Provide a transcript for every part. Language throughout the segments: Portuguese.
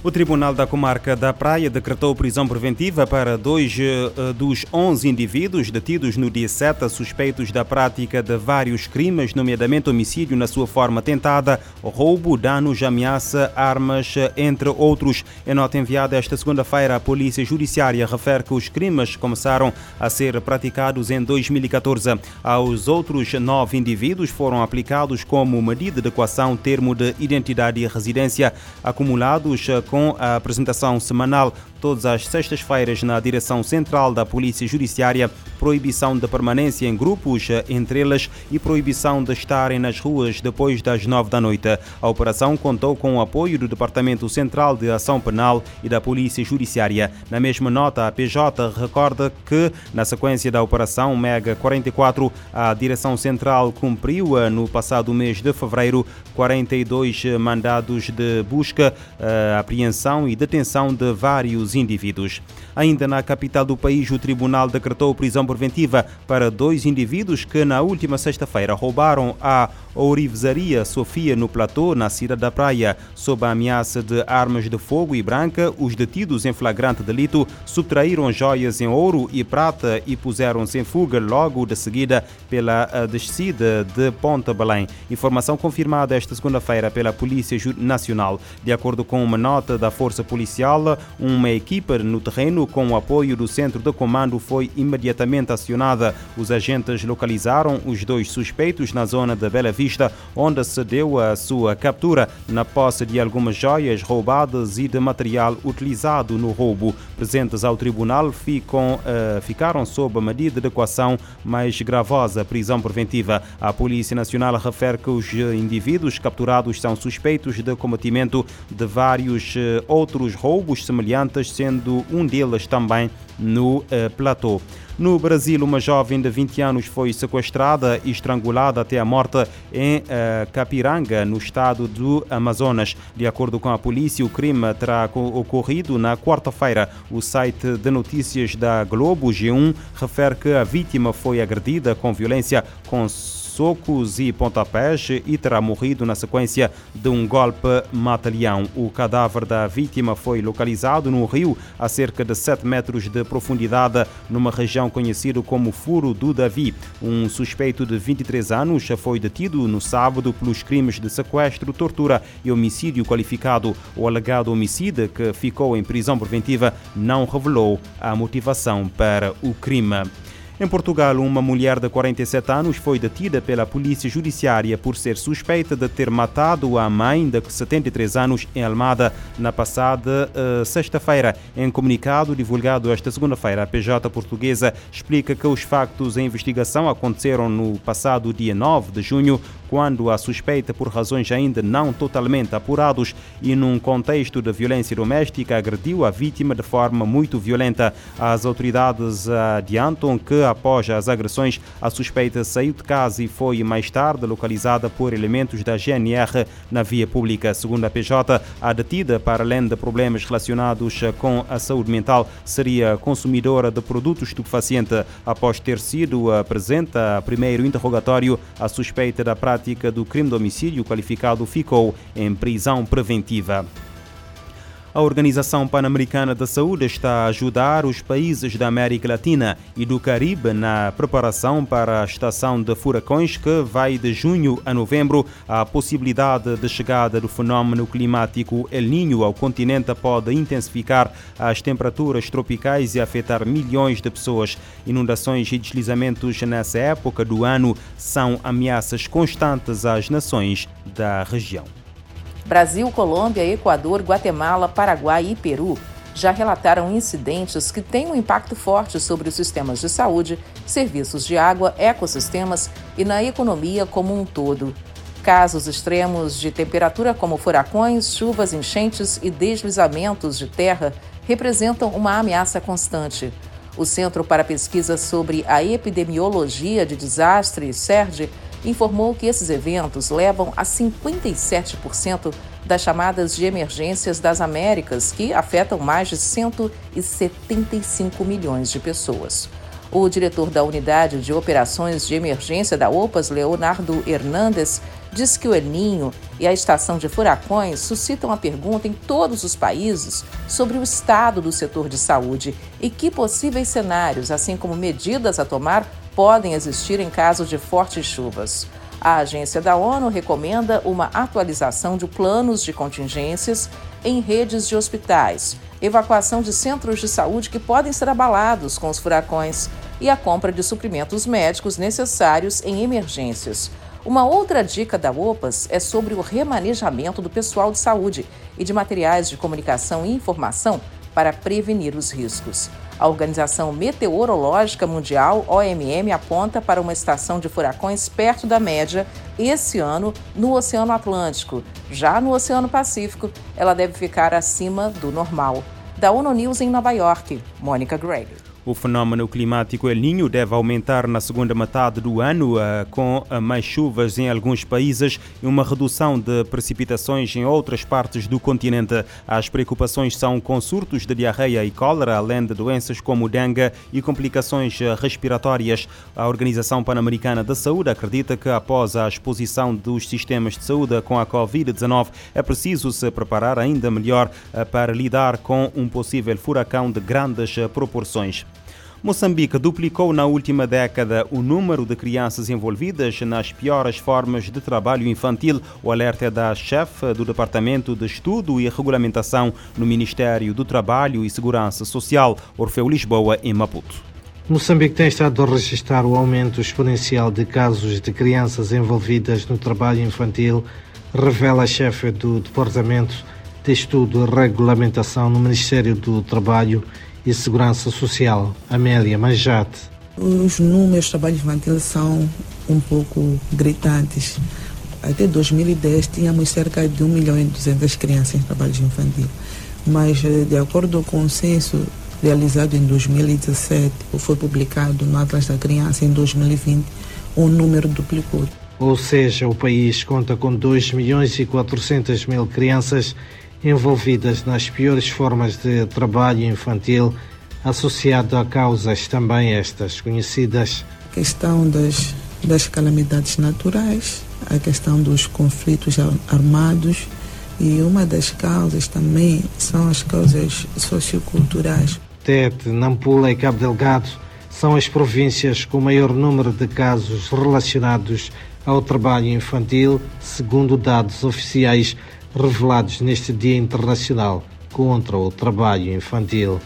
O Tribunal da Comarca da Praia decretou prisão preventiva para dois uh, dos 11 indivíduos detidos no dia 7 suspeitos da prática de vários crimes, nomeadamente homicídio na sua forma tentada, roubo, danos, ameaça, armas, entre outros. Em nota enviada esta segunda-feira, a Polícia Judiciária refere que os crimes começaram a ser praticados em 2014. Aos outros nove indivíduos foram aplicados como medida de equação termo de identidade e residência acumulados com a apresentação semanal todas as sextas-feiras na direção central da Polícia Judiciária, proibição de permanência em grupos, entre elas, e proibição de estarem nas ruas depois das nove da noite. A operação contou com o apoio do Departamento Central de Ação Penal e da Polícia Judiciária. Na mesma nota, a PJ recorda que, na sequência da Operação Mega 44, a Direção Central cumpriu, no passado mês de fevereiro, 42 mandados de busca, apreensão e detenção de vários indivíduos. Ainda na capital do país, o tribunal decretou prisão preventiva para dois indivíduos que, na última sexta-feira, roubaram a ourivesaria Sofia no Platô, na cidade da Praia. Sob a ameaça de armas de fogo e branca, os detidos em flagrante delito subtraíram joias em ouro e prata e puseram-se em fuga logo de seguida pela descida de Ponta Belém. Informação confirmada esta segunda-feira pela Polícia Nacional. De acordo com uma nota da Força Policial, uma equipe no terreno com o apoio do Centro de Comando foi imediatamente acionada. Os agentes localizaram os dois suspeitos na zona de Bela Vista, onde se deu a sua captura na posse de algumas joias roubadas e de material utilizado no roubo. Presentes ao tribunal ficam, uh, ficaram sob a medida de equação mais gravosa, prisão preventiva. A Polícia Nacional refere que os indivíduos capturados são suspeitos de cometimento de vários uh, outros roubos semelhantes, sendo um deles também no uh, platô. No Brasil, uma jovem de 20 anos foi sequestrada e estrangulada até a morte em uh, Capiranga, no estado do Amazonas. De acordo com a polícia, o crime terá ocorrido na quarta-feira. O site de notícias da Globo G1 refere que a vítima foi agredida com violência com socos e pontapés e terá morrido na sequência de um golpe mata-leão. O cadáver da vítima foi localizado no rio a cerca de 7 metros de profundidade, numa região conhecida como Furo do Davi. Um suspeito de 23 anos foi detido no sábado pelos crimes de sequestro, tortura e homicídio qualificado. O alegado homicida, que ficou em prisão preventiva, não revelou a motivação para o crime. Em Portugal, uma mulher de 47 anos foi detida pela polícia judiciária por ser suspeita de ter matado a mãe de 73 anos em Almada na passada uh, sexta-feira. Em comunicado divulgado esta segunda-feira, a PJ portuguesa explica que os factos em investigação aconteceram no passado dia 9 de junho, quando a suspeita, por razões ainda não totalmente apurados e num contexto de violência doméstica, agrediu a vítima de forma muito violenta. As autoridades adiantam que após as agressões, a suspeita saiu de casa e foi mais tarde localizada por elementos da GNR na via pública. Segundo a PJ, a detida, para além de problemas relacionados com a saúde mental, seria consumidora de produtos estupefacientes. Após ter sido presente a primeiro interrogatório, a suspeita da prática do crime de homicídio qualificado ficou em prisão preventiva. A Organização Pan-Americana da Saúde está a ajudar os países da América Latina e do Caribe na preparação para a estação de furacões que vai de junho a novembro. A possibilidade de chegada do fenômeno climático El Niño ao continente pode intensificar as temperaturas tropicais e afetar milhões de pessoas. Inundações e deslizamentos nessa época do ano são ameaças constantes às nações da região. Brasil, Colômbia, Equador, Guatemala, Paraguai e Peru já relataram incidentes que têm um impacto forte sobre os sistemas de saúde, serviços de água, ecossistemas e na economia como um todo. Casos extremos de temperatura, como furacões, chuvas, enchentes e deslizamentos de terra, representam uma ameaça constante. O Centro para Pesquisa sobre a Epidemiologia de Desastres, CERD, informou que esses eventos levam a 57% das chamadas de emergências das Américas, que afetam mais de 175 milhões de pessoas. O diretor da Unidade de Operações de Emergência da OPAS, Leonardo Hernandes, diz que o El Ninho e a estação de furacões suscitam a pergunta em todos os países sobre o estado do setor de saúde e que possíveis cenários, assim como medidas a tomar, podem existir em caso de fortes chuvas. A agência da ONU recomenda uma atualização de planos de contingências em redes de hospitais, evacuação de centros de saúde que podem ser abalados com os furacões e a compra de suprimentos médicos necessários em emergências. Uma outra dica da OPAS é sobre o remanejamento do pessoal de saúde e de materiais de comunicação e informação para prevenir os riscos. A Organização Meteorológica Mundial, OMM, aponta para uma estação de furacões perto da média esse ano no Oceano Atlântico. Já no Oceano Pacífico, ela deve ficar acima do normal. Da ONU News em Nova York, Mônica Gregg. O fenômeno climático El Niño deve aumentar na segunda metade do ano, eh, com eh, mais chuvas em alguns países e uma redução de precipitações em outras partes do continente. As preocupações são com surtos de diarreia e cólera, além de doenças como dengue e complicações eh, respiratórias. A Organização Pan-Americana da Saúde acredita que, após a exposição dos sistemas de saúde com a Covid-19, é preciso se preparar ainda melhor para lidar com um possível furacão de grandes proporções. Moçambique duplicou na última década o número de crianças envolvidas nas piores formas de trabalho infantil. O alerta é da chefe do Departamento de Estudo e Regulamentação no Ministério do Trabalho e Segurança Social, Orfeu Lisboa, em Maputo. Moçambique tem estado a registrar o aumento exponencial de casos de crianças envolvidas no trabalho infantil, revela a chefe do Departamento de Estudo e Regulamentação no Ministério do Trabalho e Segurança Social, Amélia Majate. Os números de trabalho infantil são um pouco gritantes. Até 2010 tínhamos cerca de 1 milhão e 200 crianças em trabalho infantil. Mas, eh, de acordo com o censo realizado em 2017, ou foi publicado no Atlas da Criança em 2020, o número duplicou. Ou seja, o país conta com 2 milhões e 400 mil crianças envolvidas nas piores formas de trabalho infantil, associado a causas também estas conhecidas. A questão das, das calamidades naturais, a questão dos conflitos armados e uma das causas também são as causas socioculturais. Tete, Nampula e Cabo Delgado são as províncias com maior número de casos relacionados ao trabalho infantil, segundo dados oficiais revelados neste Dia Internacional contra o Trabalho Infantil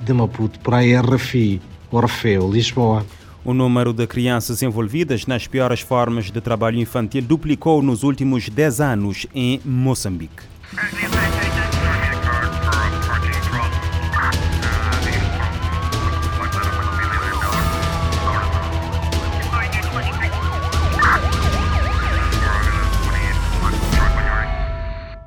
de Maputo para a RFI, Orfeu, Lisboa. O número de crianças envolvidas nas piores formas de trabalho infantil duplicou nos últimos 10 anos em Moçambique.